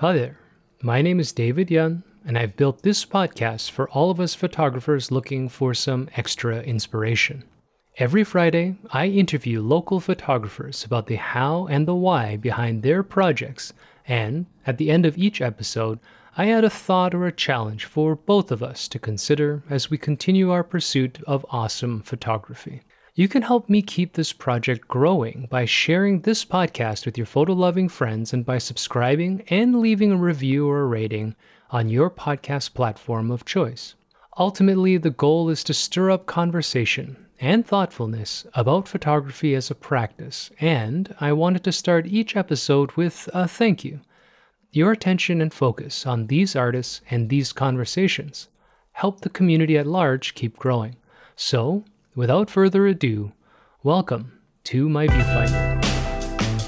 Hi there. My name is David Yun, and I've built this podcast for all of us photographers looking for some extra inspiration. Every Friday, I interview local photographers about the how and the why behind their projects, and at the end of each episode, I add a thought or a challenge for both of us to consider as we continue our pursuit of awesome photography. You can help me keep this project growing by sharing this podcast with your photo loving friends and by subscribing and leaving a review or a rating on your podcast platform of choice. Ultimately, the goal is to stir up conversation and thoughtfulness about photography as a practice, and I wanted to start each episode with a thank you. Your attention and focus on these artists and these conversations help the community at large keep growing. So, without further ado, welcome to my viewfinder.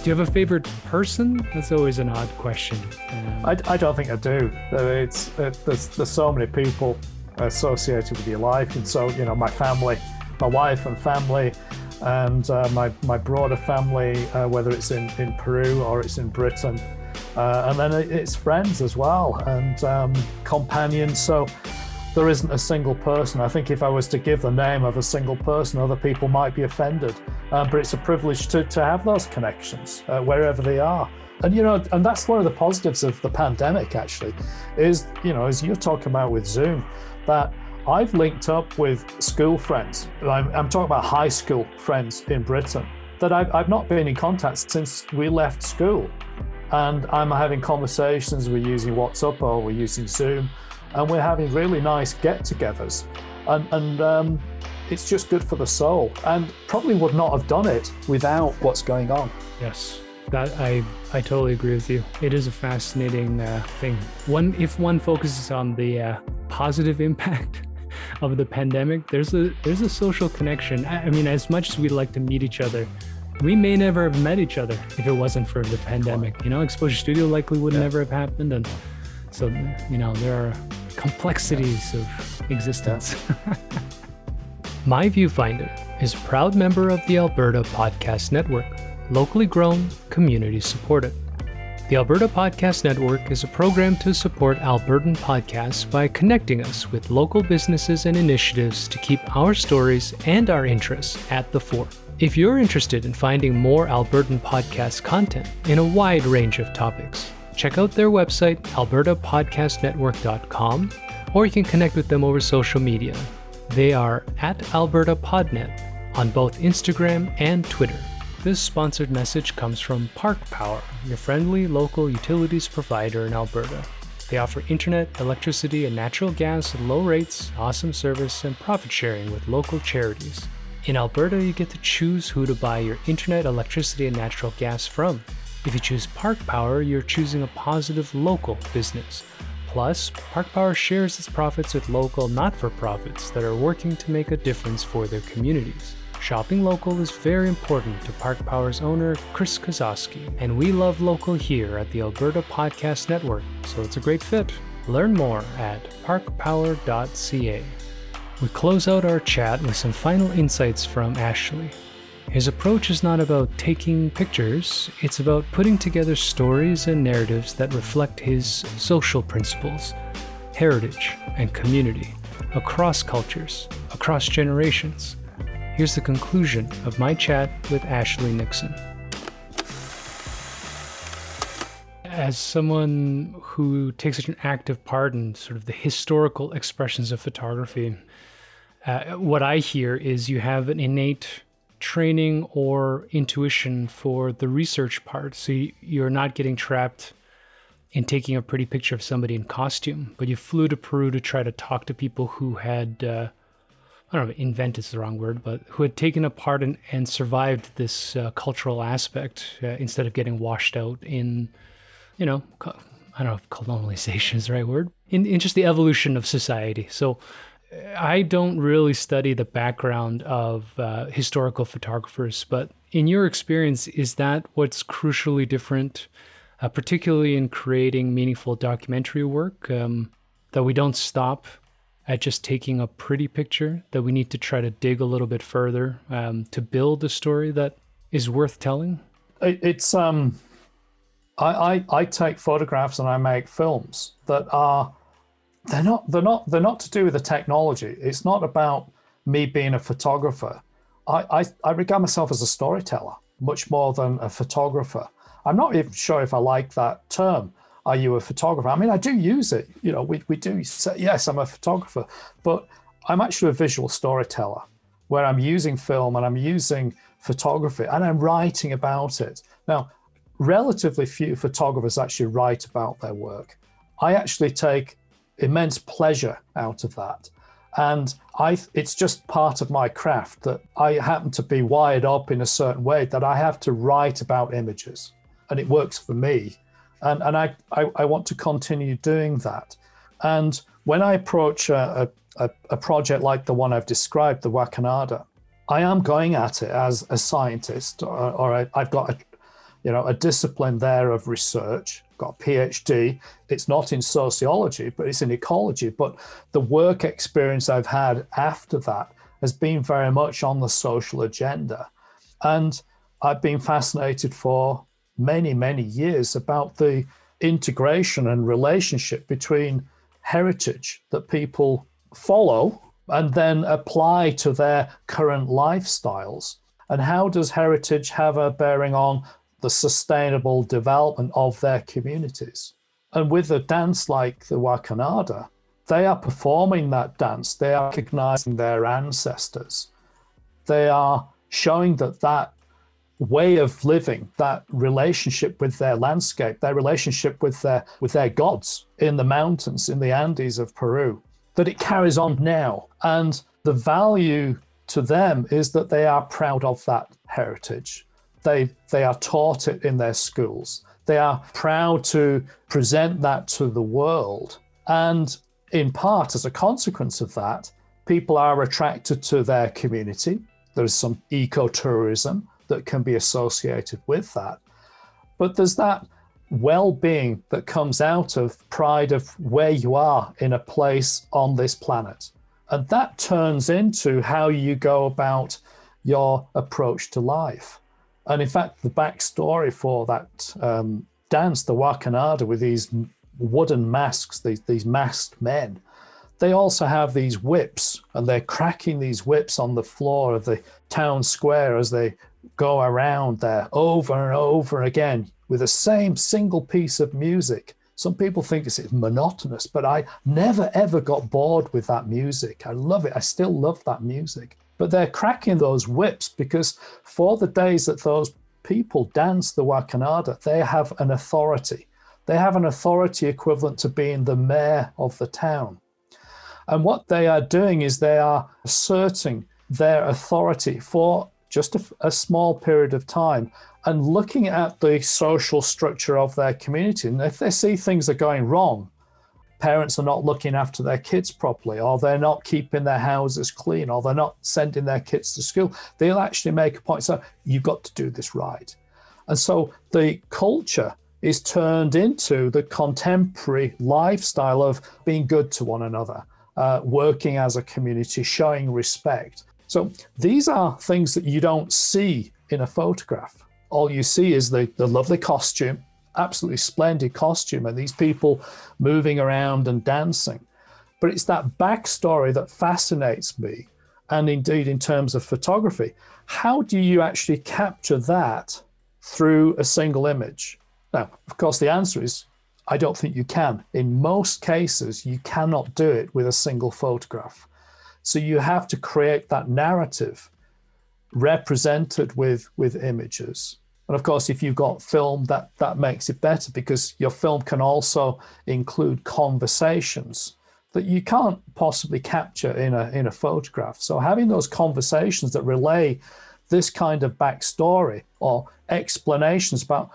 Do you have a favorite person? That's always an odd question. Um, I, I don't think I do. It's it, there's, there's so many people associated with your life, and so you know my family, my wife and family, and uh, my my broader family, uh, whether it's in in Peru or it's in Britain, uh, and then it's friends as well and um, companions. So there isn't a single person. I think if I was to give the name of a single person, other people might be offended. Um, but it's a privilege to, to have those connections uh, wherever they are. And you know, and that's one of the positives of the pandemic. Actually, is you know, as you're talking about with Zoom, that I've linked up with school friends. I'm, I'm talking about high school friends in Britain that I've, I've not been in contact since we left school, and I'm having conversations. We're using WhatsApp or we're using Zoom and we're having really nice get-togethers, and, and um, it's just good for the soul. And probably would not have done it without what's going on. Yes, that I I totally agree with you. It is a fascinating uh, thing. One if one focuses on the uh, positive impact of the pandemic, there's a there's a social connection. I, I mean, as much as we'd like to meet each other, we may never have met each other if it wasn't for the pandemic. You know, Exposure Studio likely would yeah. never have happened, and so you know there are complexities of existence. My Viewfinder is a proud member of the Alberta Podcast Network, locally grown, community supported. The Alberta Podcast Network is a program to support Albertan podcasts by connecting us with local businesses and initiatives to keep our stories and our interests at the fore. If you're interested in finding more Albertan podcast content in a wide range of topics, check out their website, albertapodcastnetwork.com, or you can connect with them over social media. They are at AlbertaPodnet on both Instagram and Twitter. This sponsored message comes from Park Power, your friendly local utilities provider in Alberta. They offer internet, electricity, and natural gas at low rates, awesome service, and profit sharing with local charities. In Alberta, you get to choose who to buy your internet, electricity, and natural gas from. If you choose Park Power, you're choosing a positive local business. Plus, Park Power shares its profits with local not for profits that are working to make a difference for their communities. Shopping local is very important to Park Power's owner, Chris Kozowski, and we love local here at the Alberta Podcast Network, so it's a great fit. Learn more at parkpower.ca. We close out our chat with some final insights from Ashley. His approach is not about taking pictures, it's about putting together stories and narratives that reflect his social principles, heritage, and community across cultures, across generations. Here's the conclusion of my chat with Ashley Nixon. As someone who takes such an active part in sort of the historical expressions of photography, uh, what I hear is you have an innate training or intuition for the research part. So you're not getting trapped in taking a pretty picture of somebody in costume, but you flew to Peru to try to talk to people who had, uh, I don't know, invent is the wrong word, but who had taken a part and, and survived this uh, cultural aspect uh, instead of getting washed out in, you know, I don't know if colonization is the right word, in, in just the evolution of society. So I don't really study the background of uh, historical photographers, but in your experience, is that what's crucially different, uh, particularly in creating meaningful documentary work? Um, that we don't stop at just taking a pretty picture, that we need to try to dig a little bit further um, to build a story that is worth telling? It's um, I, I, I take photographs and I make films that are they're not they're not they're not to do with the technology. It's not about me being a photographer. I, I, I regard myself as a storyteller much more than a photographer. I'm not even sure if I like that term. Are you a photographer? I mean, I do use it. You know, we, we do say, yes, I'm a photographer, but I'm actually a visual storyteller where I'm using film and I'm using photography and I'm writing about it. Now, relatively few photographers actually write about their work. I actually take immense pleasure out of that. And I, it's just part of my craft that I happen to be wired up in a certain way that I have to write about images, and it works for me. And, and I, I, I want to continue doing that. And when I approach a, a, a project like the one I've described, the Huaconada, I am going at it as a scientist, or, or I, I've got a, you know, a discipline there of research, got a PhD. It's not in sociology, but it's in ecology. But the work experience I've had after that has been very much on the social agenda. And I've been fascinated for many, many years about the integration and relationship between heritage that people follow and then apply to their current lifestyles. And how does heritage have a bearing on the sustainable development of their communities. And with a dance like the Huaconada, they are performing that dance, they are recognizing their ancestors. They are showing that that way of living, that relationship with their landscape, their relationship with their with their gods in the mountains in the Andes of Peru, that it carries on now. And the value to them is that they are proud of that heritage. They, they are taught it in their schools. They are proud to present that to the world. And in part, as a consequence of that, people are attracted to their community. There's some ecotourism that can be associated with that. But there's that well being that comes out of pride of where you are in a place on this planet. And that turns into how you go about your approach to life. And in fact, the backstory for that um, dance, the Huaconada, with these wooden masks, these, these masked men, they also have these whips and they're cracking these whips on the floor of the town square as they go around there over and over again with the same single piece of music. Some people think it's monotonous, but I never ever got bored with that music. I love it. I still love that music. But they're cracking those whips because for the days that those people dance the Huaconada, they have an authority. They have an authority equivalent to being the mayor of the town. And what they are doing is they are asserting their authority for just a, a, small period of time and looking at the social structure of their community. And if they see things are going wrong, parents are not looking after their kids properly, or they're not keeping their houses clean, or they're not sending their kids to school, they'll actually make a point. So you've got to do this right. And so the culture is turned into the contemporary lifestyle of being good to one another, uh, working as a community, showing respect. So these are things that you don't see in a photograph. All you see is the, the lovely costume, absolutely splendid costume and these people moving around and dancing. But it's that backstory that fascinates me. And indeed, in terms of photography, how do you actually capture that through a single image? Now, of course, the answer is I don't think you can. In most cases, you cannot do it with a single photograph. So you have to create that narrative represented with, with images. And of course, if you've got film, that, that makes it better because your film can also include conversations that you can't possibly capture in a, in a photograph. So having those conversations that relay this kind of backstory or explanations about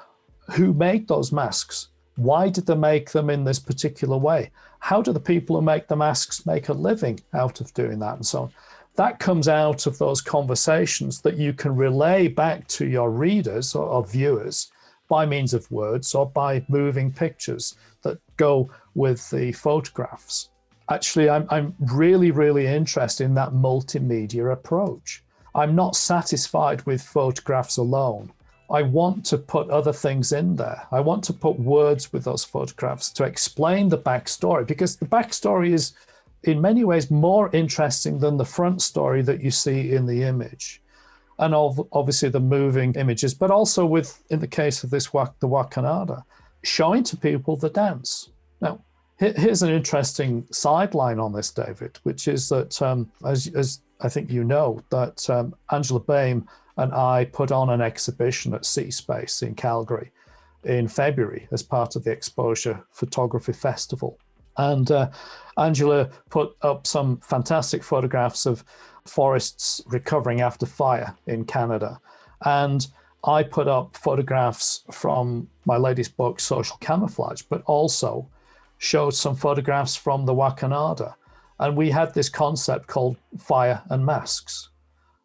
who made those masks, why did they make them in this particular way? How do the people who make the masks make a living out of doing that and so on? That comes out of those conversations that you can relay back to your readers or, or, viewers by means of words or by moving pictures that go with the photographs. Actually, I'm, I'm really, really interested in that multimedia approach. I'm not satisfied with photographs alone. I want to put other things in there. I want to put words with those photographs to explain the backstory because the backstory is, in many ways, more interesting than the front story that you see in the image. And obviously the moving images, but also with, in the case of this the Huaconada, showing to people the dance. Now, here's an interesting sideline on this, David, which is that, um, as, as I think you know, that um, Angela Boehm and I put on an exhibition at cSPACE in Calgary in February as part of the Exposure Photography Festival. And uh, Angela put up some fantastic photographs of forests recovering after fire in Canada. And I put up photographs from my latest book, Social Camouflage, but also showed some photographs from the Huaconada. And we had this concept called fire and masks.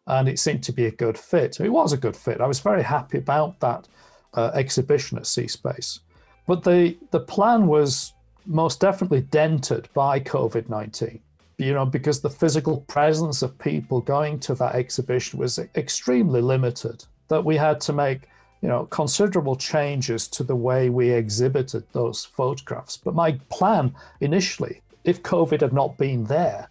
And it seemed to be a good fit. It was a good fit. I was very happy about that uh, exhibition at cSPACE. But the, the plan was most definitely dented by COVID 19, you know, because the physical presence of people going to that exhibition was extremely limited, that we had to make you know, considerable changes to the way we exhibited those photographs. But my plan initially, if COVID had not been there,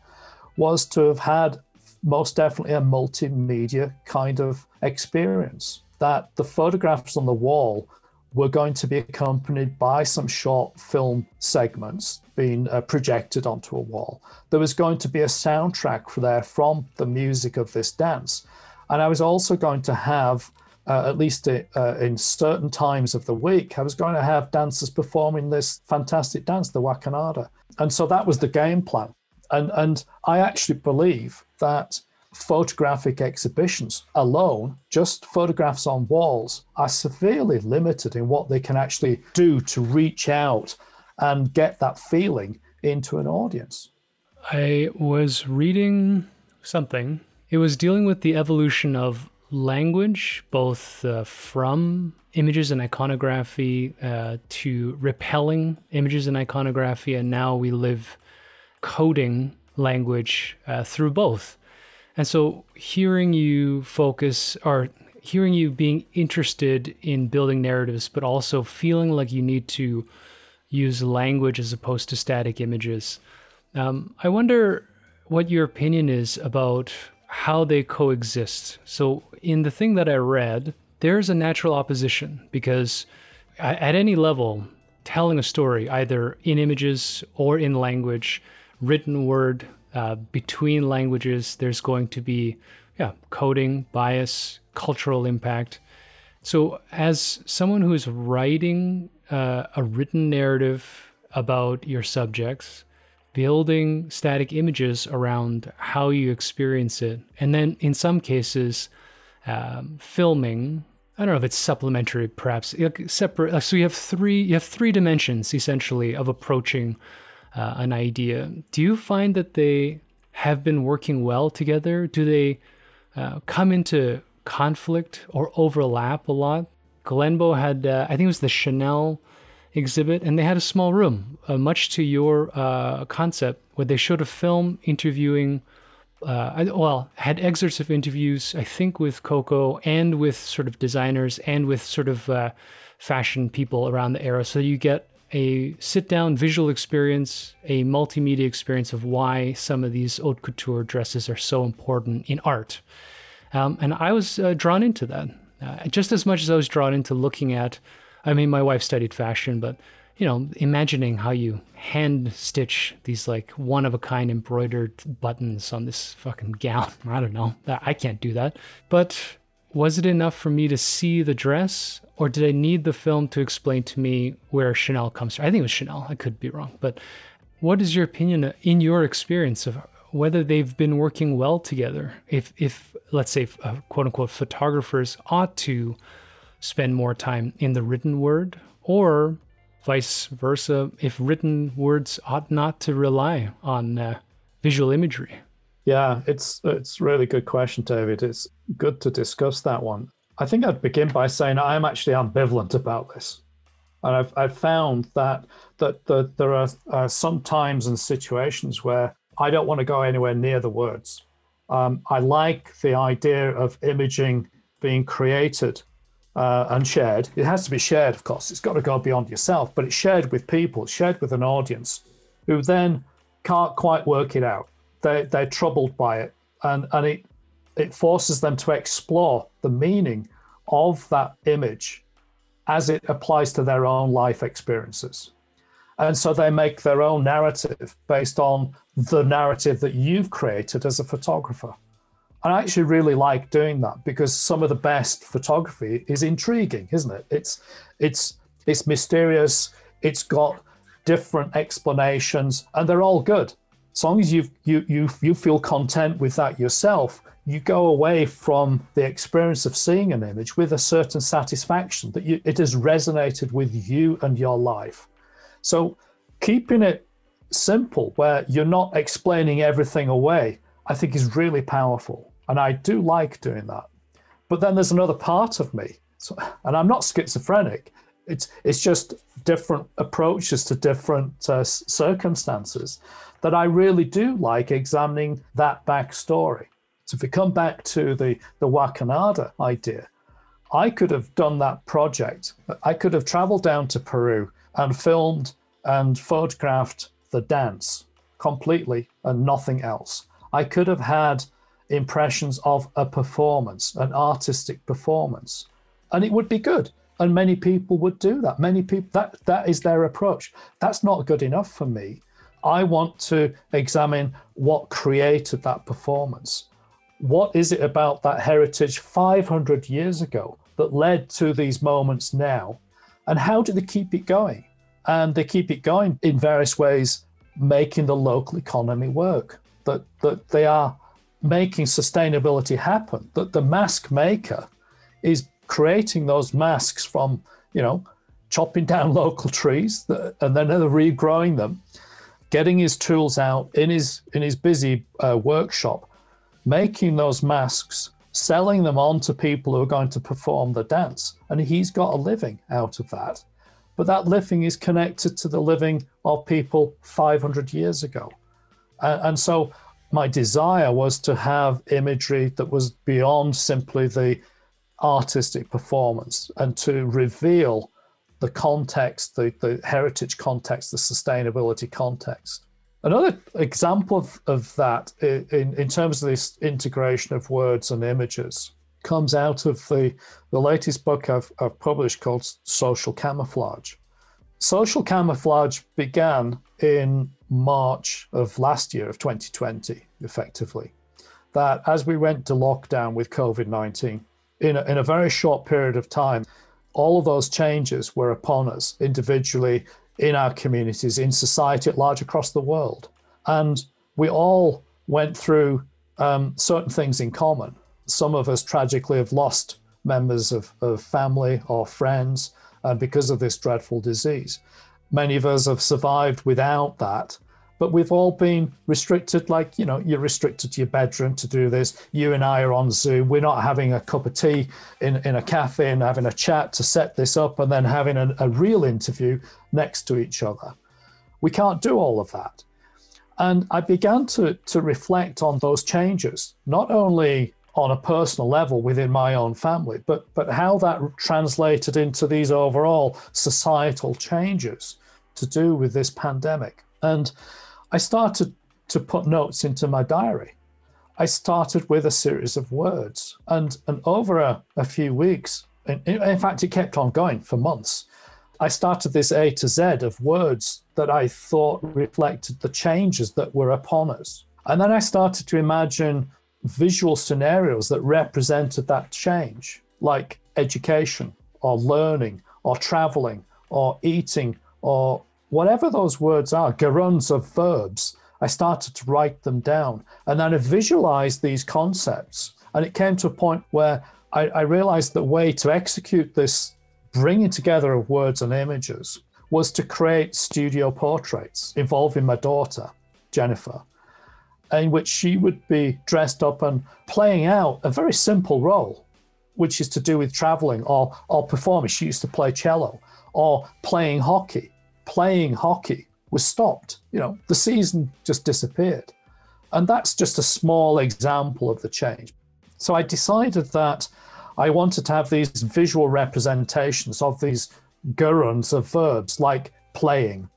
was to have had most definitely a multimedia kind of experience. That the photographs on the wall were going to be accompanied by some short film segments being uh, projected onto a wall. There was going to be a soundtrack for there from the music of this dance. And I was also going to have uh, at least uh, in certain times of the week, I was going to have dancers performing this fantastic dance, the Huaconada. And so that was the game plan. And, and I actually believe that photographic exhibitions alone, just photographs on walls, are severely limited in what they can actually do to reach out and get that feeling into an audience. I was reading something. It was dealing with the evolution of language, both uh, from images and iconography uh, to repelling images and iconography, and now we live coding language uh, through both. And so, hearing you focus or hearing you being interested in building narratives, but also feeling like you need to use language as opposed to static images. Um, I wonder what your opinion is about how they coexist. So, in the thing that I read, there's a natural opposition because at any level, telling a story, either in images or in language, written word, uh, between languages, there's going to be yeah, coding, bias, cultural impact. So, as someone who is writing uh, a written narrative about your subjects, building static images around how you experience it. And then in some cases, um, filming. I don't know if it's supplementary, perhaps separate. So you have three. You have three dimensions essentially of approaching uh, an idea. Do you find that they have been working well together? Do they uh, come into conflict or overlap a lot? Glenbow had, uh, I think it was the Chanel exhibit, and they had a small room, uh, much to your uh, concept, where they showed a film interviewing. Uh, well, had excerpts of interviews, I think, with Coco and with sort of designers and with sort of uh, fashion people around the era. So you get a sit down visual experience, a multimedia experience of why some of these haute couture dresses are so important in art. Um, and I was uh, drawn into that uh, just as much as I was drawn into looking at I mean, my wife studied fashion, but you know, imagining how you hand stitch these like one of a kind embroidered buttons on this fucking gown. I don't know. I can't do that. But was it enough for me to see the dress, or did I need the film to explain to me where Chanel comes from? I think it was Chanel. I could be wrong. But what is your opinion in your experience of whether they've been working well together? If, if let's say, uh, quote unquote, photographers ought to spend more time in the written word, or vice versa, if written words ought not to rely on uh, visual imagery? Yeah, it's it's really good question, David. It's good to discuss that one. I think I'd begin by saying I'm actually ambivalent about this, and I've I've found that that, that there are uh, some times and situations where I don't want to go anywhere near the words. Um, I like the idea of imaging being created uh, and shared. It has to be shared, of course. It's got to go beyond yourself, but it's shared with people, shared with an audience who then can't quite work it out. They, they're troubled by it, and, and it, it forces them to explore the meaning of that image as it applies to their own life experiences. And so they make their own narrative based on the narrative that you've created as a photographer. And I actually really like doing that because some of the best photography is intriguing, isn't it? It's it's it's mysterious, it's got different explanations, and they're all good. As long as you you you you feel content with that yourself, you go away from the experience of seeing an image with a certain satisfaction that you, it has resonated with you and your life. So keeping it simple, where you're not explaining everything away, I think is really powerful. And I do like doing that. But then there's another part of me, so, and I'm not schizophrenic. It's it's just different approaches to different uh, circumstances that I really do like examining that backstory. So if we come back to the the Huaconada idea, I could have done that project. I could have traveled down to Peru and filmed and photographed the dance completely and nothing else. I could have had impressions of a performance, an artistic performance, and it would be good. And many people would do that. Many people that that is their approach. That's not good enough for me. I want to examine what created that performance. What is it about that heritage 500 years ago that led to these moments now? And how do they keep it going? And they keep it going in various ways, making the local economy work. That, that they are making sustainability happen. That the mask maker is creating those masks from, you know, chopping down local trees and then regrowing them, getting his tools out in his in his busy uh, workshop, making those masks, selling them on to people who are going to perform the dance, and he's got a living out of that. But that living is connected to the living of people 500 years ago, and, and so my desire was to have imagery that was beyond simply the artistic performance and to reveal the context, the, the heritage context, the sustainability context. Another example of, of that in, in terms of this integration of words and images comes out of the, the latest book I've, I've published called Social Camouflage. Social camouflage began in March of last year, of 2020, effectively. That as we went to lockdown with COVID 19, in a, in a very short period of time, all of those changes were upon us individually, in our communities, in society at large across the world. And we all went through um, certain things in common. Some of us tragically have lost members of, of family or friends uh, because of this dreadful disease. Many of us have survived without that, but we've all been restricted, like, you know, you're restricted to your bedroom to do this. You and I are on Zoom. We're not having a cup of tea in, in a cafe and having a chat to set this up and then having a, a real interview next to each other. We can't do all of that. And I began to, to reflect on those changes, not only on a personal level within my own family, but but how that translated into these overall societal changes to do with this pandemic. And I started to put notes into my diary. I started with a series of words, and and over a, a few weeks, in, in fact, it kept on going for months. I started this A to Z of words that I thought reflected the changes that were upon us. And then I started to imagine visual scenarios that represented that change, like education or learning or traveling or eating or whatever those words are, gerunds of verbs. I started to write them down and then I visualized these concepts. And it came to a point where I, I realized the way to execute this bringing together of words and images was to create studio portraits involving my daughter, Jennifer in which she would be dressed up and playing out a very simple role, which is to do with traveling or, or performing. She used to play cello or playing hockey. Playing hockey was stopped. You know, the season just disappeared. And that's just a small example of the change. So I decided that I wanted to have these visual representations of these gerunds of verbs like playing.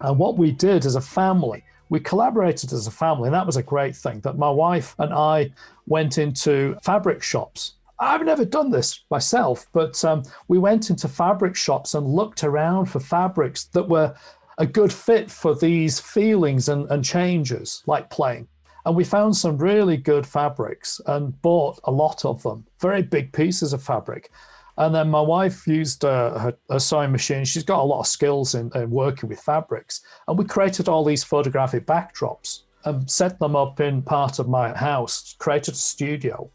And what we did as a family, we collaborated as a family, and that was a great thing. That my wife and I went into fabric shops. I've never done this myself, but um, we went into fabric shops and looked around for fabrics that were a good fit for these feelings and, and changes, like playing. And we found some really good fabrics and bought a lot of them, very big pieces of fabric. And then my wife used uh, her, her, sewing machine. She's got a lot of skills in, in, working with fabrics. And we created all these photographic backdrops and set them up in part of my house, created a studio.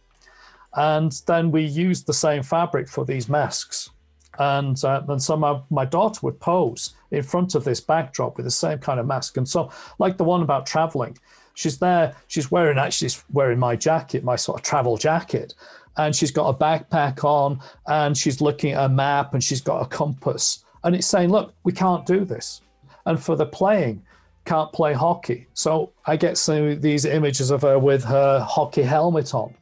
And then we used the same fabric for these masks. And, uh, and so my, my daughter would pose in front of this backdrop with the same kind of mask. And so, like the one about traveling, she's there, she's wearing actually wearing my jacket, my sort of travel jacket. And she's got a backpack on and she's looking at a map and she's got a compass. And it's saying, look, we can't do this. And for the playing, can't play hockey. So I get some these images of her with her hockey helmet on,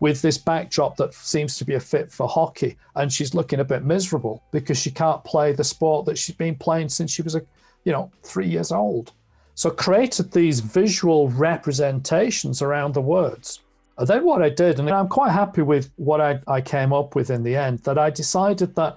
with this backdrop that seems to be a fit for hockey. And she's looking a bit miserable because she can't play the sport that she's been playing since she was a, you know, three years old. So created these visual representations around the words. And then what I did, and I'm quite happy with what I, I came up with in the end, that I decided that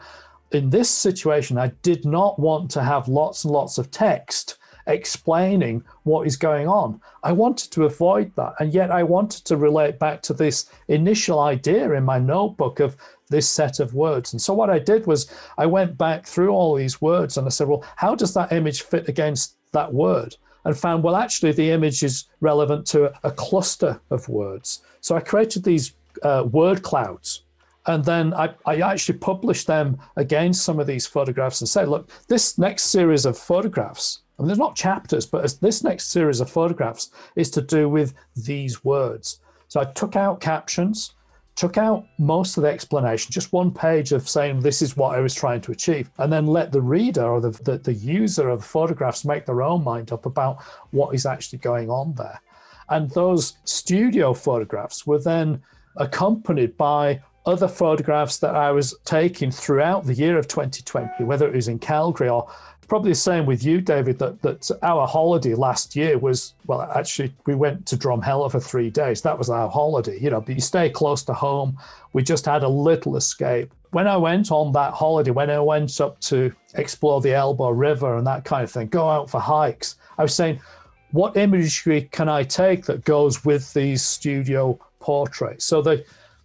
in this situation, I did not want to have lots and lots of text explaining what is going on. I wanted to avoid that. And yet I wanted to relate back to this initial idea in my notebook of this set of words. And so what I did was I went back through all these words and I said, well, how does that image fit against that word? and found, well, actually, the image is relevant to a cluster of words. So I created these uh, word clouds. And then I, I actually published them against some of these photographs and said, look, this next series of photographs, There's not chapters, but this next series of photographs is to do with these words. So I took out captions, took out most of the explanation, just one page of saying this is what I was trying to achieve, and then let the reader or the, the, the user of the photographs make their own mind up about what is actually going on there. And those studio photographs were then accompanied by other photographs that I was taking throughout the year of 2020, whether it was in Calgary or probably the same with you, David, that, that our holiday last year was, well, actually, we went to Drumheller for three days. That was our holiday, you know, but you stay close to home. We just had a little escape. When I went on that holiday, when I went up to explore the Elbow River and that kind of thing, go out for hikes, I was saying, what imagery can I take that goes with these studio portraits? So the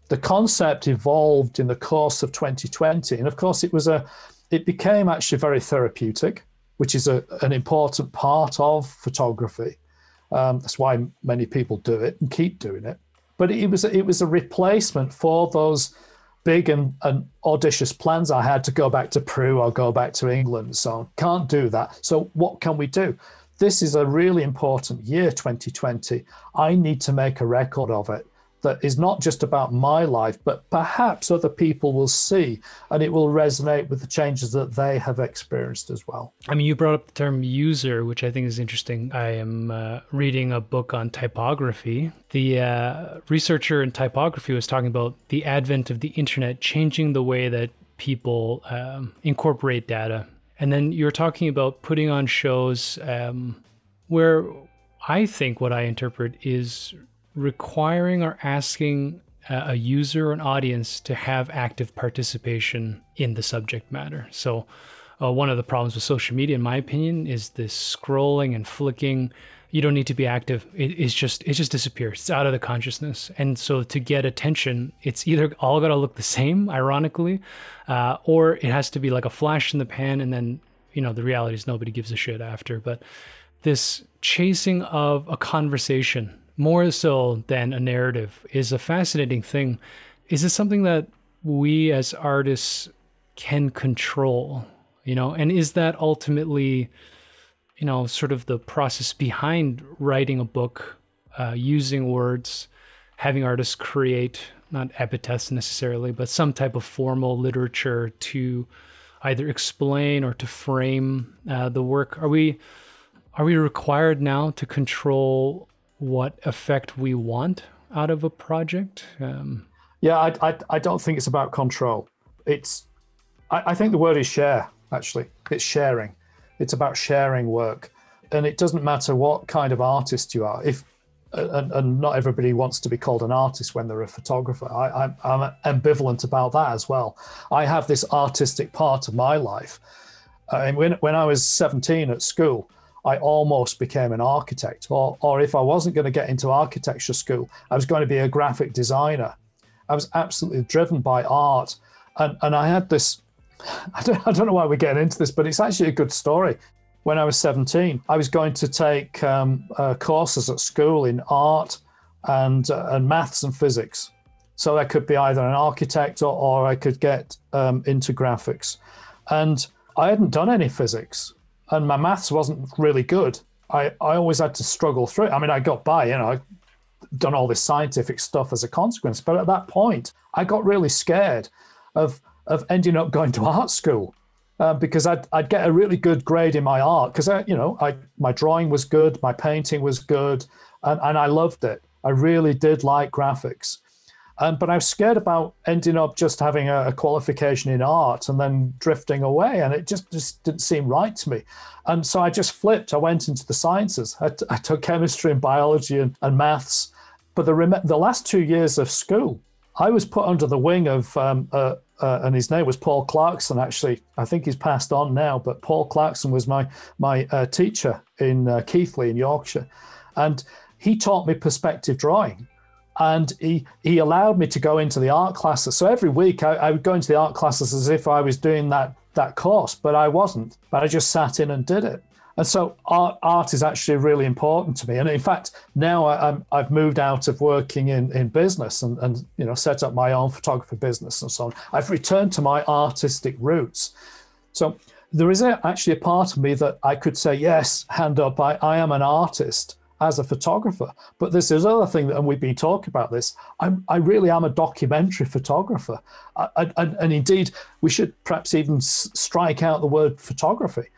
the concept evolved in the course of 2020, and of course, it was a it became actually very therapeutic, which is a, an important part of photography. Um, that's why many people do it and keep doing it. But it was it was a replacement for those big and, and audacious plans I had to go back to Peru or go back to England. So can't do that. So what can we do? This is a really important year, 2020. I need to make a record of it that is not just about my life, but perhaps other people will see and it will resonate with the changes that they have experienced as well. I mean, you brought up the term user, which I think is interesting. I am uh, reading a book on typography. The uh, researcher in typography was talking about the advent of the internet changing the way that people um, incorporate data. And then you're talking about putting on shows um, where I think what I interpret is requiring or asking a user or an audience to have active participation in the subject matter. So, uh, one of the problems with social media, in my opinion, is this scrolling and flicking. You don't need to be active. It, it's just it just disappears. It's out of the consciousness. And so to get attention, it's either all got to look the same, ironically, uh, or it has to be like a flash in the pan, and then you know the reality is nobody gives a shit after. But this chasing of a conversation more so than a narrative is a fascinating thing. Is it something that we as artists can control? You know, and is that ultimately, you know, sort of the process behind writing a book, uh, using words, having artists create not epitaphs necessarily, but some type of formal literature to either explain or to frame uh, the work? Are we are we required now to control what effect we want out of a project. Um, Yeah, I, I, I don't think it's about control. It's, I, I think the word is share, actually. It's sharing. It's about sharing work. And it doesn't matter what kind of artist you are. If and, and, not everybody wants to be called an artist when they're a photographer. I, am ambivalent about that as well. I have this artistic part of my life. Uh, when, when I was 17 at school, I almost became an architect. Or, or if I wasn't going to get into architecture school, I was going to be a graphic designer. I was absolutely driven by art. And, and I had this, I don't, I don't know why we're getting into this, but it's actually a good story when I was 17, I was going to take um, uh, courses at school in art and, uh, and maths and physics. So I could be either an architect or, or I could get um, into graphics. And I hadn't done any physics and my maths wasn't really good. I, I always had to struggle through it. I mean, I got by, you know, I done all this scientific stuff as a consequence. But at that point, I got really scared of, of ending up going to art school uh, because I'd, I'd get a really good grade in my art because I, you know, I my drawing was good, my painting was good, and, and I loved it. I really did like graphics, um, but I was scared about ending up just having a, a, qualification in art and then drifting away, and it just just didn't seem right to me. And so I just flipped. I went into the sciences. I, t- I took chemistry and biology and, and maths, but the rem- the last two years of school, I was put under the wing of um, a, uh, and his name was Paul Clarkson. Actually, I think he's passed on now, but Paul Clarkson was my my uh, teacher in uh, Keighley in Yorkshire, and he taught me perspective drawing, and he he allowed me to go into the art classes. So every week I, I would go into the art classes as if I was doing that that course, but I wasn't. But I just sat in and did it. And so art, art is actually really important to me. And in fact, now I, have moved out of working in, in business and, and, you know, set up my own photography business and so on. I've returned to my artistic roots. So there is actually a part of me that I could say, yes, hand up, I, I am an artist as a photographer. But this other thing, that, and we've been talking about this, I'm, i really am a documentary photographer. I, I, and indeed, we should perhaps even strike out the word photography.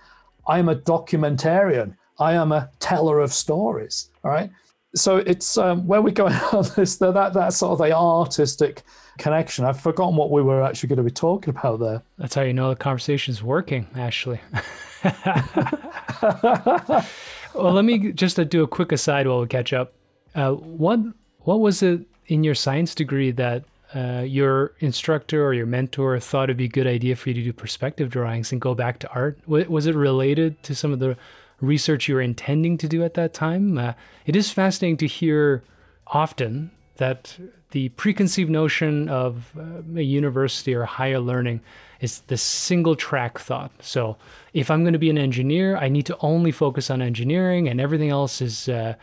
I am a documentarian. I am a teller of stories. All right. So it's um, where we're going on this, that, that sort of the artistic connection. I've forgotten what we were actually going to be talking about there. That's how you know the conversation is working, Ashley. well, let me just uh, do a quick aside while we catch up. Uh, what what was it in your science degree that uh, your instructor or your mentor thought it'd be a good idea for you to do perspective drawings and go back to art? Was it related to some of the research you were intending to do at that time? Uh, it is fascinating to hear often that the preconceived notion of uh, a university or higher learning is the single track thought. So if I'm going to be an engineer, I need to only focus on engineering and everything else is, uh,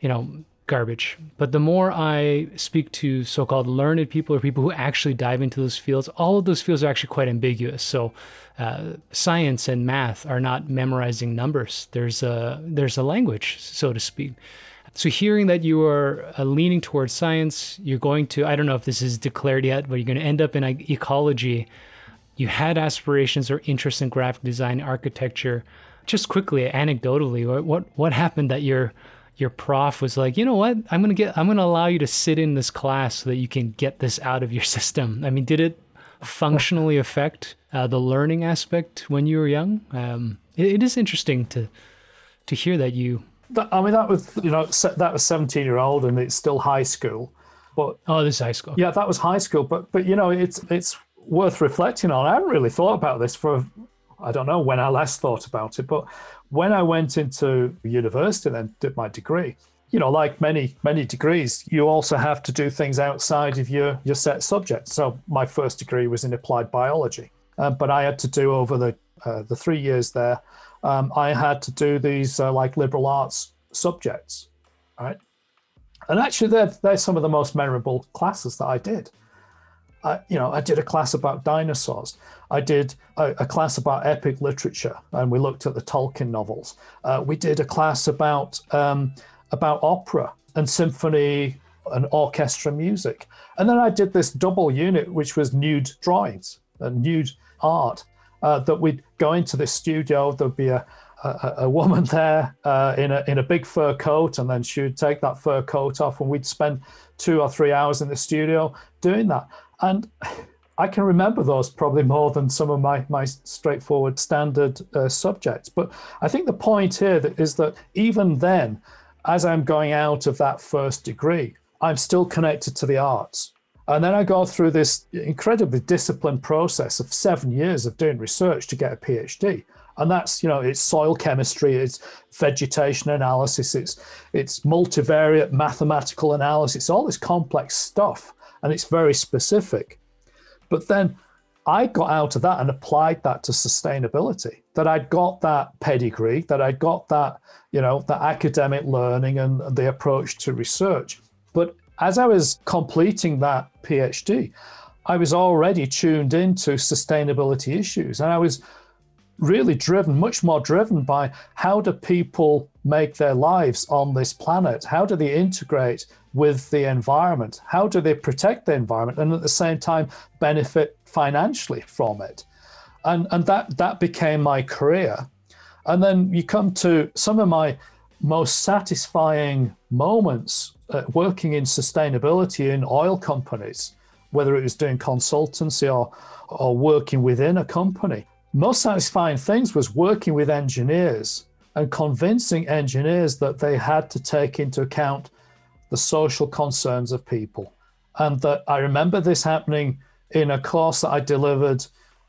you know, garbage. But the more I speak to so called learned people or people who actually dive into those fields, all of those fields are actually quite ambiguous. So, uh, science and math are not memorizing numbers. There's a there's a language, so to speak. So, hearing that you are uh, leaning towards science, you're going to I don't know if this is declared yet, but you're going to end up in ecology. You had aspirations or interest in graphic design, architecture. Just quickly, anecdotally, what what, what happened that you're your prof was like, you know what? I'm gonna get. I'm gonna allow you to sit in this class so that you can get this out of your system. I mean, did it functionally affect uh, the learning aspect when you were young? Um, it, it is interesting to to hear that you. I mean, that was you know that was 17 year old and it's still high school, but oh, this is high school. Yeah, that was high school, but but you know it's it's worth reflecting on. I haven't really thought about this for I don't know when I last thought about it, but when I went into university and did my degree, you know, like many many degrees, you also have to do things outside of your your set subject. So my first degree was in applied biology, uh, but I had to do over the uh, the three years there, um, I had to do these uh, like liberal arts subjects, right? And actually, they're they're some of the most memorable classes that I did. I, you know, I did a class about dinosaurs. I did a, a, class about epic literature, and we looked at the Tolkien novels. Uh, we did a class about um, about opera and symphony and orchestra music, and then I did this double unit, which was nude drawings and nude art. Uh, that we'd go into this studio. There'd be a, a, a woman there uh, in a in a big fur coat, and then she would take that fur coat off, and we'd spend two or three hours in the studio doing that. And I can remember those probably more than some of my my straightforward standard uh, subjects. But I think the point here that is that even then, as I'm going out of that first degree, I'm still connected to the arts. And then I go through this incredibly disciplined process of seven years of doing research to get a PhD. And that's, you know, it's soil chemistry, it's vegetation analysis, it's it's multivariate mathematical analysis, it's all this complex stuff. And it's very specific. But then I got out of that and applied that to sustainability. That I'd got that pedigree, that I'd got that, you know, that academic learning and the approach to research. But as I was completing that PhD, I was already tuned into sustainability issues and I was really driven, much more driven by how do people make their lives on this planet? How do they integrate with the environment? How do they protect the environment and at the same time benefit financially from it? And, and that, that became my career. And then you come to some of my most satisfying moments uh, working in sustainability in oil companies, whether it was doing consultancy or, or working within a company. Most satisfying things was working with engineers and convincing engineers that they had to take into account the social concerns of people. And that I remember this happening in a course that I delivered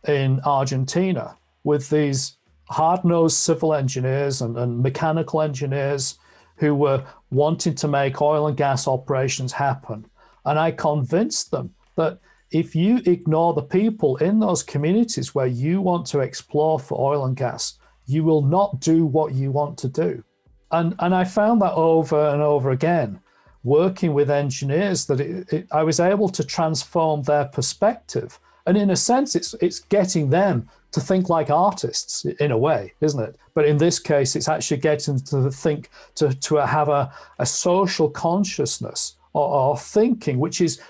in Argentina with these hard nosed civil engineers and, and, mechanical engineers who were wanting to make oil and gas operations happen. And I convinced them that if you ignore the people in those communities where you want to explore for oil and gas, you will not do what you want to do. And, and I found that over and over again working with engineers that it, it, I was able to transform their perspective. And in a sense, it's it's getting them to think like artists in a way, isn't it? But in this case, it's actually getting to think to to have a, a social consciousness or, or thinking which is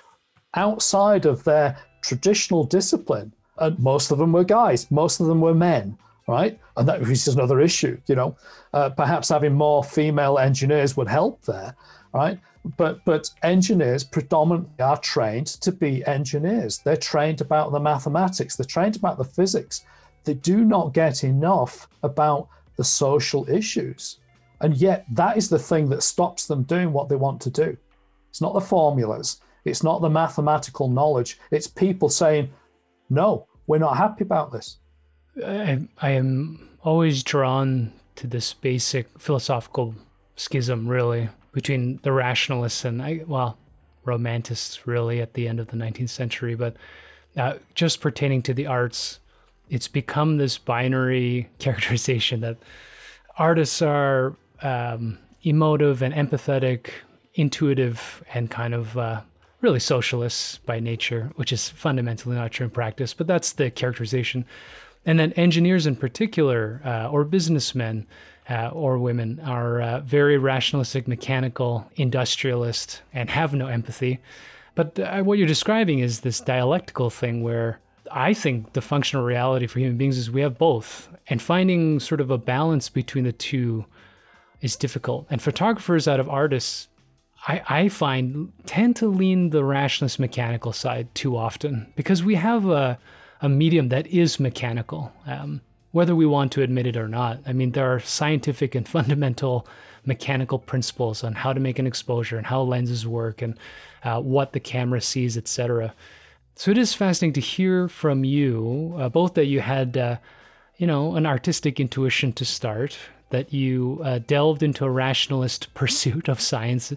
outside of their traditional discipline. And most of them were guys, most of them were men, right? And that was another issue, you know. Uh, perhaps having more female engineers would help there, right? but but engineers predominantly are trained to be engineers. They're trained about the mathematics. They're trained about the physics. They do not get enough about the social issues, and yet that is the thing that stops them doing what they want to do. It's not the formulas. It's not the mathematical knowledge. It's people saying, "No, we're not happy about this." I, I am always drawn to this basic philosophical schism, really, between the rationalists and I, well, romanticists really at the end of the 19th century, but uh, just pertaining to the arts, it's become this binary characterization that artists are um, emotive and empathetic, intuitive, and kind of uh, really socialists by nature, which is fundamentally not true in practice, but that's the characterization. And then engineers in particular, uh, or businessmen, uh, or women are uh, very rationalistic, mechanical, industrialist, and have no empathy. But uh, what you're describing is this dialectical thing where I think the functional reality for human beings is we have both, and finding sort of a balance between the two is difficult. And photographers out of artists, I, I find, tend to lean the rationalist mechanical side too often because we have a, a medium that is mechanical. Um, whether we want to admit it or not. I mean, there are scientific and fundamental mechanical principles on how to make an exposure and how lenses work and uh, what the camera sees, etc. So it is fascinating to hear from you, uh, both that you had, uh, you know, an artistic intuition to start, that you uh, delved into a rationalist pursuit of science,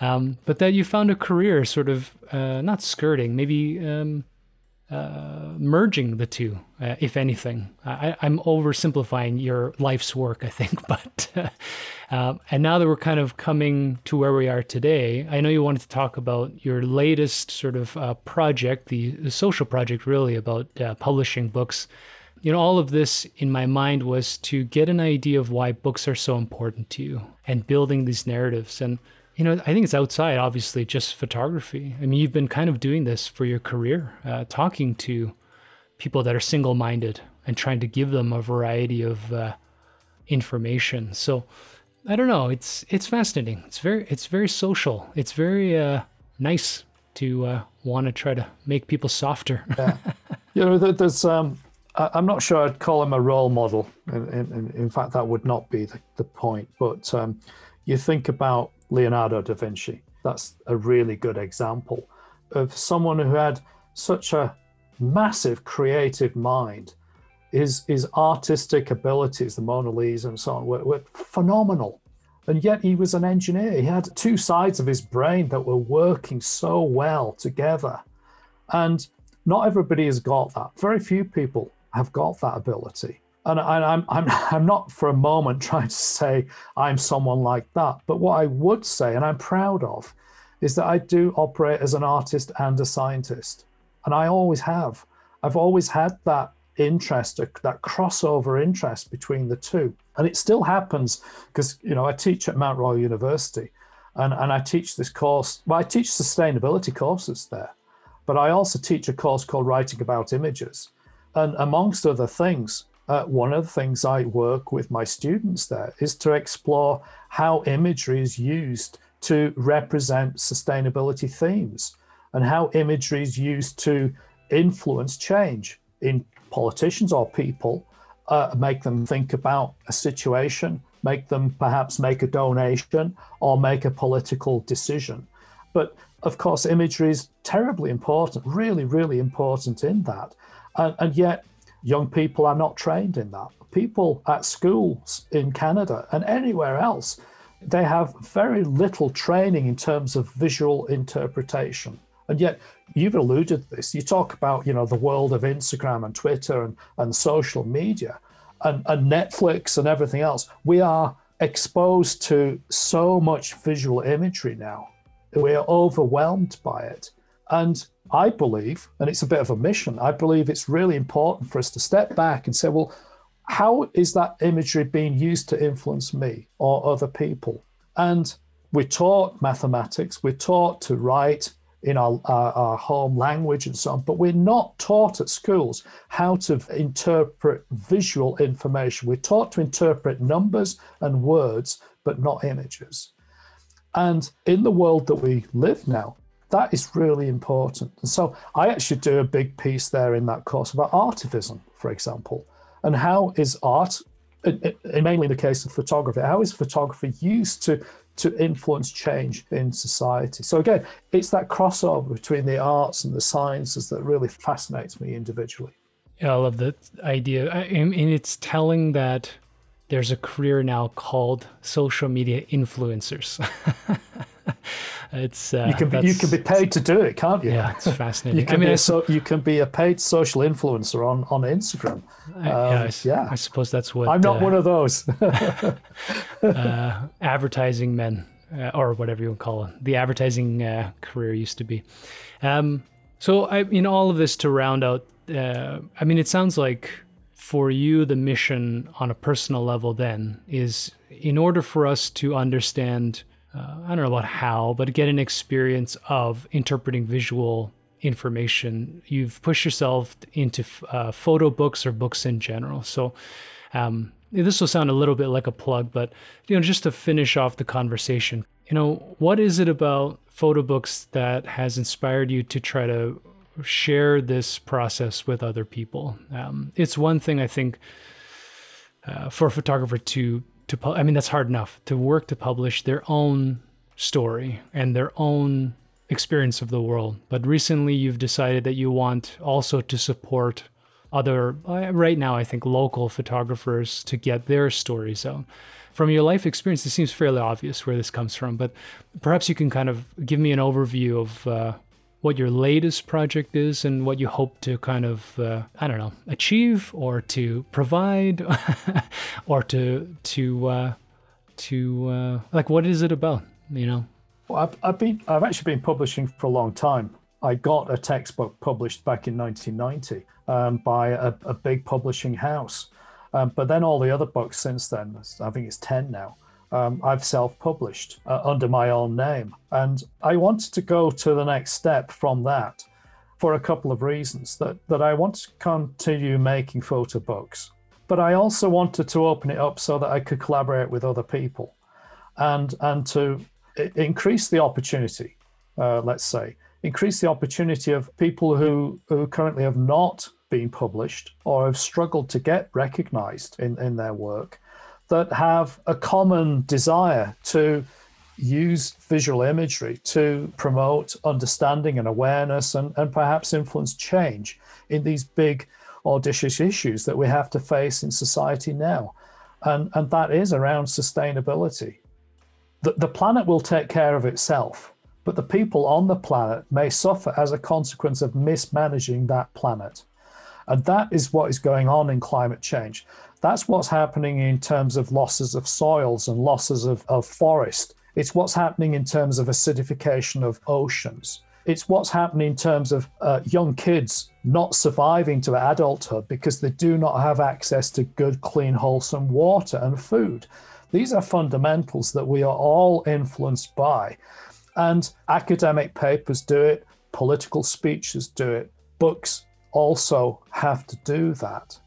um, but that you found a career sort of uh, not skirting, maybe um, uh, merging the two, uh, if anything. I, am oversimplifying your life's work, I think, but uh, um, and now that we're kind of coming to where we are today, I know you wanted to talk about your latest sort of uh, project, the, the, social project, really about uh, publishing books. You know, all of this in my mind was to get an idea of why books are so important to you and building these narratives and you know, I think it's outside, obviously, just photography. I mean, you've been kind of doing this for your career, uh, talking to people that are single minded and trying to give them a variety of uh, information. So I don't know. It's it's fascinating. It's very it's very social. It's very uh, nice to uh, want to try to make people softer. yeah. You know, there's um, I'm not sure I'd call him a role model. In, in, in fact, that would not be the, the point. But um, you think about Leonardo da Vinci. That's a really good example of someone who had such a massive creative mind. His, his artistic abilities, the Mona Lisa and so on, were, were phenomenal. And yet he was an engineer. He had two sides of his brain that were working so well together. And not everybody has got that. Very few people have got that ability. And I, I'm, I'm, I'm not for a moment trying to say I'm someone like that. But what I would say, and I'm proud of, is that I do operate as an artist and a scientist. And I always have. I've always had that interest, that crossover interest between the two. And it still happens because, you know, I teach at Mount Royal University and, and I teach this course. Well, I teach sustainability courses there, but I also teach a course called Writing About Images. And amongst other things, uh, one of the things I work with my students there is to explore how imagery is used to represent sustainability themes and how imagery is used to influence change in politicians or people, uh, make them think about a situation, make them perhaps make a donation or make a political decision. But of course, imagery is terribly important, really, really important in that. And, and yet, young people are not trained in that. People at schools in Canada and anywhere else, they have very little training in terms of visual interpretation. And yet, you've alluded to this. You talk about, you know, the world of Instagram and Twitter and, and social media and, and Netflix and everything else. We are exposed to so much visual imagery now. We are overwhelmed by it. And I believe, and it's a bit of a mission, I believe it's really important for us to step back and say, well, how is that imagery being used to influence me or other people? And we're taught mathematics, we're taught to write in our, our, our, home language and so on, but we're not taught at schools how to interpret visual information. We're taught to interpret numbers and words, but not images. And in the world that we live now, that is really important. And so I actually do a big piece there in that course about artivism, for example, and how is art, mainly in the case of photography, how is photography used to to influence change in society. So again, it's that crossover between the arts and the sciences that really fascinates me individually. Yeah, I love that idea. And it's telling that there's a career now called social media influencers. it's uh, you can be, you can be paid to do it, can't you? Yeah, it's fascinating. you can I mean, be a, so, you can be a paid social influencer on on Instagram. Um, yeah, I, yeah, I suppose that's what I'm not uh, one of those. uh, advertising men, uh, or whatever you would call it, the advertising uh, career used to be. Um, so, I in all of this to round out, uh, I mean, it sounds like for you the mission on a personal level then is in order for us to understand uh, I don't know about how, but get an experience of interpreting visual information. You've pushed yourself into uh, photo books or books in general. So, um, this will sound a little bit like a plug, but you know, just to finish off the conversation, you know, what is it about photo books that has inspired you to try to share this process with other people? Um, it's one thing I think uh, for a photographer to to pu- I mean that's hard enough to work to publish their own story and their own experience of the world. But recently you've decided that you want also to support other uh, right now I think local photographers to get their stories out. From your life experience, it seems fairly obvious where this comes from, but perhaps you can kind of give me an overview of uh, what your latest project is and what you hope to kind of uh, I don't know achieve or to provide or to to uh, to uh, like what is it about you know? Well I've, I've been I've actually been publishing for a long time. I got a textbook published back in 1990 um, by a, a, big publishing house. Um, but then all the other books since then I think it's 10 now um, I've self published uh, under my own name. And I wanted to go to the next step from that for a couple of reasons that, that I want to continue making photo books. but I also wanted to open it up so that I could collaborate with other people and, and to increase the opportunity, uh, let's say, increase the opportunity of people who, who currently have not been published or have struggled to get recognized in, in their work that have a common desire to use visual imagery to promote understanding and awareness and, and perhaps influence change in these big audacious issues that we have to face in society now. And, and that is around sustainability. The, the planet will take care of itself, but the people on the planet may suffer as a consequence of mismanaging that planet. And that is what is going on in climate change. That's what's happening in terms of losses of soils and losses of, of forest. It's what's happening in terms of acidification of oceans. It's what's happening in terms of uh, young kids not surviving to adulthood because they do not have access to good, clean, wholesome water and food. These are fundamentals that we are all influenced by. And academic papers do it, political speeches do it, books also have to do that.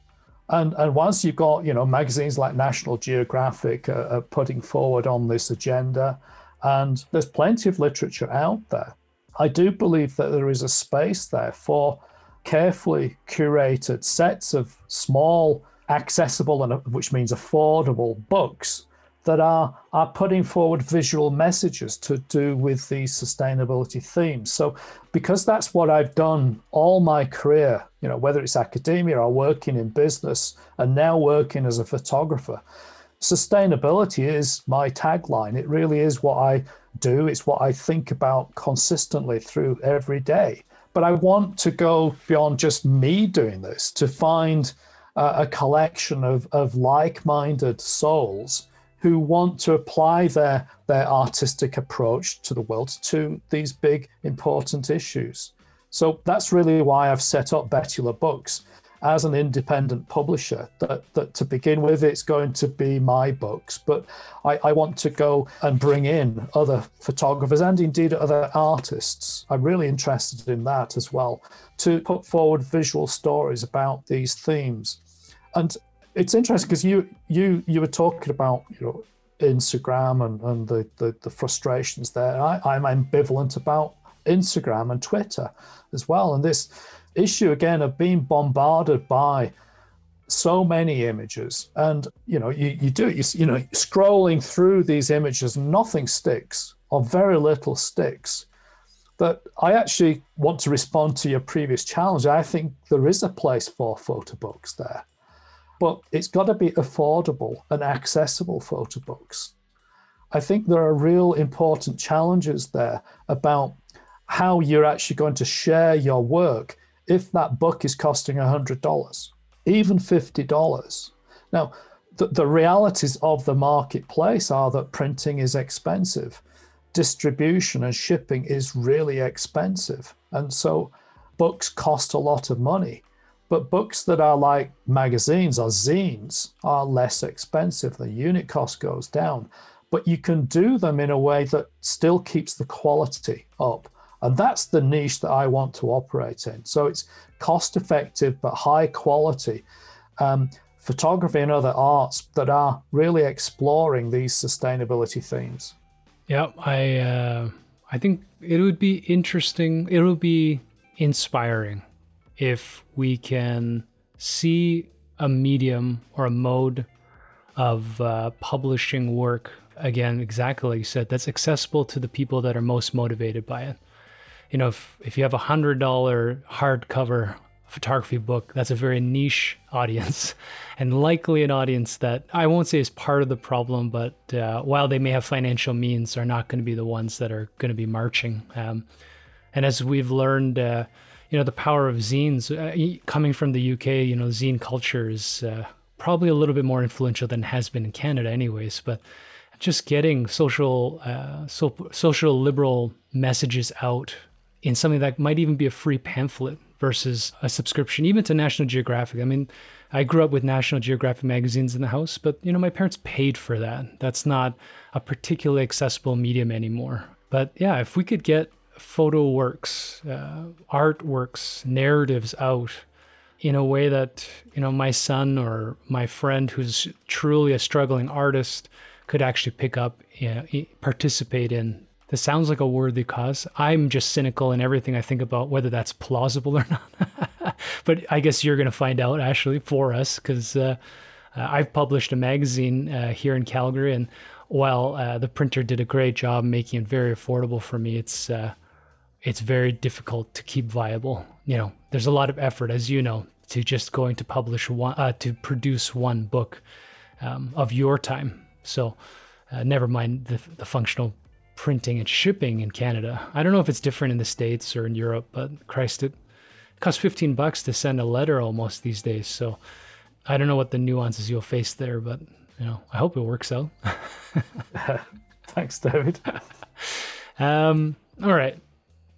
And, and once you've got, you know, magazines like National Geographic uh, are putting forward on this agenda, and there's plenty of literature out there, I do believe that there is a space there for carefully curated sets of small, accessible, and which means affordable books that are are putting forward visual messages to do with these sustainability themes. So because that's what I've done all my career, you know, whether it's academia or working in business and now working as a photographer, sustainability is my tagline. It really is what I do. It's what I think about consistently through every day. But I want to go beyond just me doing this to find uh, a collection of, of like minded souls who want to apply their, their artistic approach to the world to these big, important issues. So that's really why I've set up Betula Books as an independent publisher. That, that to begin with, it's going to be my books, but I, I want to go and bring in other photographers and indeed other artists. I'm really interested in that as well to put forward visual stories about these themes. And it's interesting because you you you were talking about you know Instagram and, and the, the, the frustrations there. I, I'm ambivalent about Instagram and Twitter as well. And this issue again of being bombarded by so many images and you know you, you do you, you know scrolling through these images nothing sticks or very little sticks but i actually want to respond to your previous challenge i think there is a place for photo books there but it's got to be affordable and accessible photo books. I think there are real important challenges there about how you're actually going to share your work if that book is costing $100, even $50. Now, the, the realities of the marketplace are that printing is expensive, distribution and shipping is really expensive. And so books cost a lot of money. But books that are like magazines or zines are less expensive. The unit cost goes down, but you can do them in a way that still keeps the quality up. And that's the niche that I want to operate in. So it's cost effective but high quality um, photography and other arts that are really exploring these sustainability themes. Yeah, I uh, I think it would be interesting. It would be inspiring if we can see a medium or a mode of uh, publishing work again exactly like you said that's accessible to the people that are most motivated by it you know if, if you have a hundred dollar hardcover photography book that's a very niche audience and likely an audience that i won't say is part of the problem but uh, while they may have financial means are not going to be the ones that are going to be marching um, and as we've learned uh, you know the power of zines uh, coming from the UK. You know, zine culture is uh, probably a little bit more influential than has been in Canada, anyways. But just getting social uh, so, social liberal messages out in something that might even be a free pamphlet versus a subscription, even to National Geographic. I mean, I grew up with National Geographic magazines in the house, but you know, my parents paid for that. That's not a particularly accessible medium anymore. But yeah, if we could get photo works, uh, artworks, narratives out in a way that you know my son or my friend who's truly a struggling artist could actually pick up you know, participate in this sounds like a worthy cause. I'm just cynical in everything i think about whether that's plausible or not. But i guess you're going to find out actually for us because uh, uh, i've published a magazine uh, here in calgary and while uh, the printer did a great job making it very affordable for me it's uh, it's very difficult to keep viable. You know there's a lot of effort as you know to just going to publish one uh, to produce one book um, of your time. So never mind the, the functional printing and shipping in Canada. I don't know if it's different in the states or in Europe, but Christ, it costs 15 bucks to send a letter almost these days. So I don't know what the nuances you'll face there, but you know, I hope it works out. Thanks, David. um, all right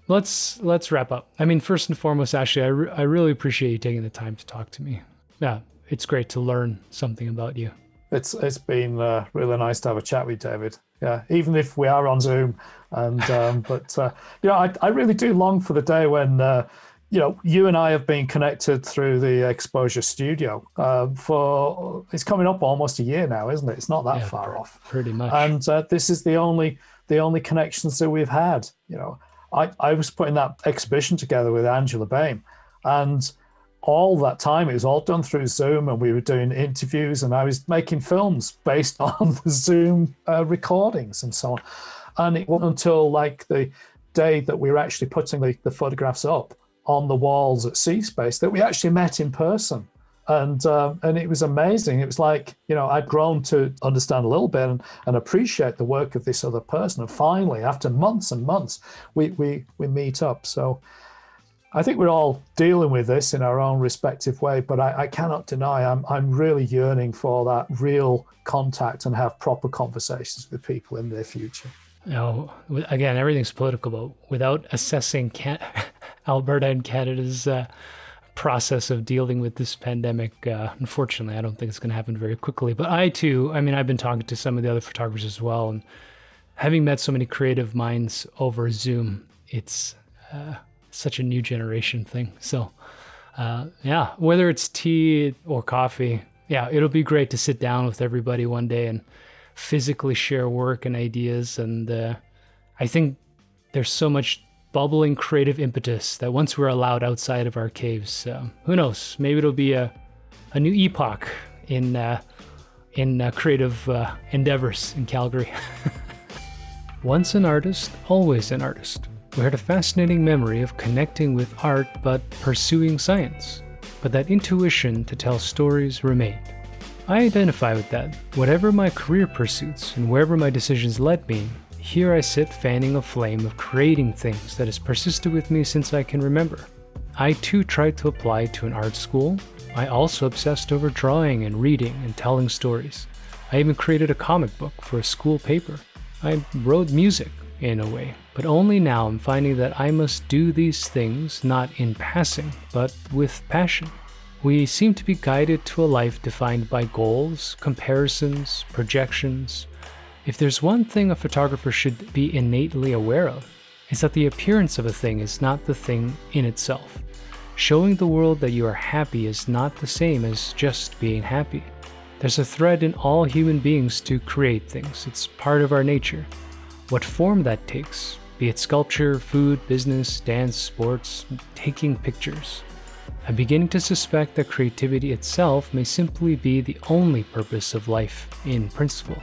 let's let's wrap up. I mean, first and foremost, Ashley, I, re- I really appreciate you taking the time to talk to me. Yeah, it's great to learn something about you. It's it's been uh, really nice to have a chat with David. Yeah, even if we are on Zoom, and um, but uh, you know, I I really do long for the day when. Uh, you know, you and I have been connected through the Exposure Studio uh, for it's coming up almost a year now, isn't it? It's not that yeah, far off, pretty much. And uh, this is the only the only connections that we've had. You know, I, I was putting that exhibition together with Angela Bain, and all that time it was all done through Zoom, and we were doing interviews, and I was making films based on the Zoom uh, recordings and so on. And it wasn't until like the day that we were actually putting the, the photographs up on the walls at cSPACE that we actually met in person and um, and it was amazing. It was like you know I'd grown to understand a little bit and, and appreciate the work of this other person. And finally, after months and months, we we we meet up. So I think we're all dealing with this in our own respective way. But I, I cannot deny I'm I'm really yearning for that real contact and have proper conversations with people in their future. You again, everything's political, but without assessing Can- Alberta and Canada's. Uh, process of dealing with this pandemic. Uh, unfortunately, I don't think it's going to happen very quickly. But I too, I mean, I've been talking to some of the other photographers as well, and having met so many creative minds over Zoom, it's uh, such a new generation thing. So, uh, yeah, whether it's tea or coffee, yeah, it'll be great to sit down with everybody one day and physically share work and ideas. And uh, I think there's so much bubbling creative impetus that once we're allowed outside of our caves, uh, who knows? Maybe it'll be a, a new epoch in uh, in uh, creative uh, endeavors in Calgary. Once an artist, always an artist. We had a fascinating memory of connecting with art but pursuing science. But that intuition to tell stories remained. I identify with that. Whatever my career pursuits and wherever my decisions led me, here I sit fanning a flame of creating things that has persisted with me since I can remember. I too tried to apply to an art school. I also obsessed over drawing and reading and telling stories. I even created a comic book for a school paper. I wrote music, in a way, but only now I'm finding that I must do these things not in passing, but with passion. We seem to be guided to a life defined by goals, comparisons, projections, if there's one thing a photographer should be innately aware of, it's that the appearance of a thing is not the thing in itself. Showing the world that you are happy is not the same as just being happy. There's a thread in all human beings to create things, it's part of our nature. What form that takes, be it sculpture, food, business, dance, sports, taking pictures. I'm beginning to suspect that creativity itself may simply be the only purpose of life in principle.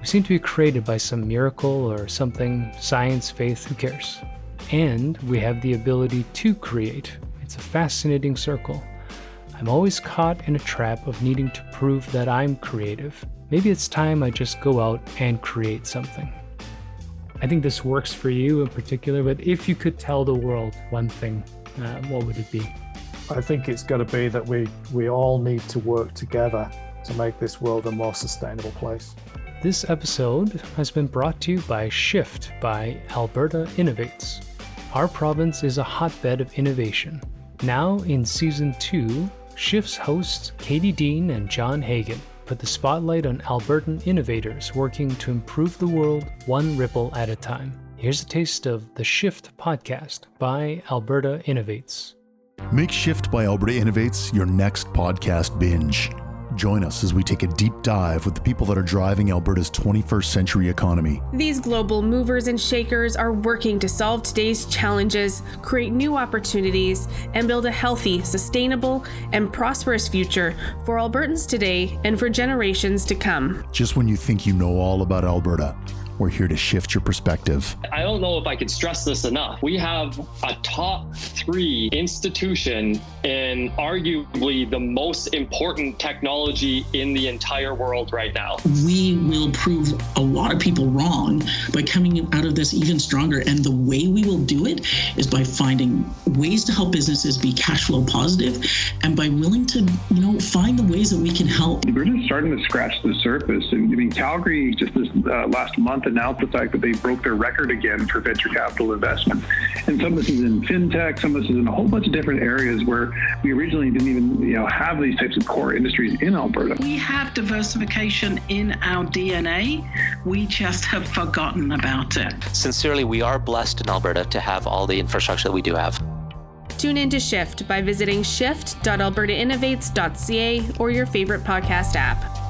We seem to be created by some miracle or something, science, faith, who cares? And we have the ability to create. It's a fascinating circle. I'm always caught in a trap of needing to prove that I'm creative. Maybe it's time I just go out and create something. I think this works for you in particular, but if you could tell the world one thing, uh, what would it be? I think it's got to be that we, we all need to work together to make this world a more sustainable place. This episode has been brought to you by Shift by Alberta Innovates. Our province is a hotbed of innovation. Now, in season two, Shift's hosts Katie Dean and John Hagan put the spotlight on Albertan innovators working to improve the world one ripple at a time. Here's a taste of the Shift podcast by Alberta Innovates. Make Shift by Alberta Innovates your next podcast binge. Join us as we take a deep dive with the people that are driving Alberta's 21st century economy. These global movers and shakers are working to solve today's challenges, create new opportunities, and build a healthy, sustainable, and prosperous future for Albertans today and for generations to come. Just when you think you know all about Alberta, we're here to shift your perspective. I don't know if I could stress this enough. We have a top three institution in arguably the most important technology in the entire world right now. We will prove a lot of people wrong by coming out of this even stronger. And the way we will do it is by finding ways to help businesses be cash flow positive and by willing to, you know, find the ways that we can help. We're just starting to scratch the surface. I mean, Calgary just this uh, last month announced the fact that they broke their record again for venture capital investment. And some of this is in fintech, some of this is in a whole bunch of different areas where we originally didn't even you know have these types of core industries in Alberta. We have diversification in our DNA. We just have forgotten about it. Sincerely, we are blessed in Alberta to have all the infrastructure that we do have. Tune in to Shift by visiting shift.albertainnovates.ca or your favorite podcast app.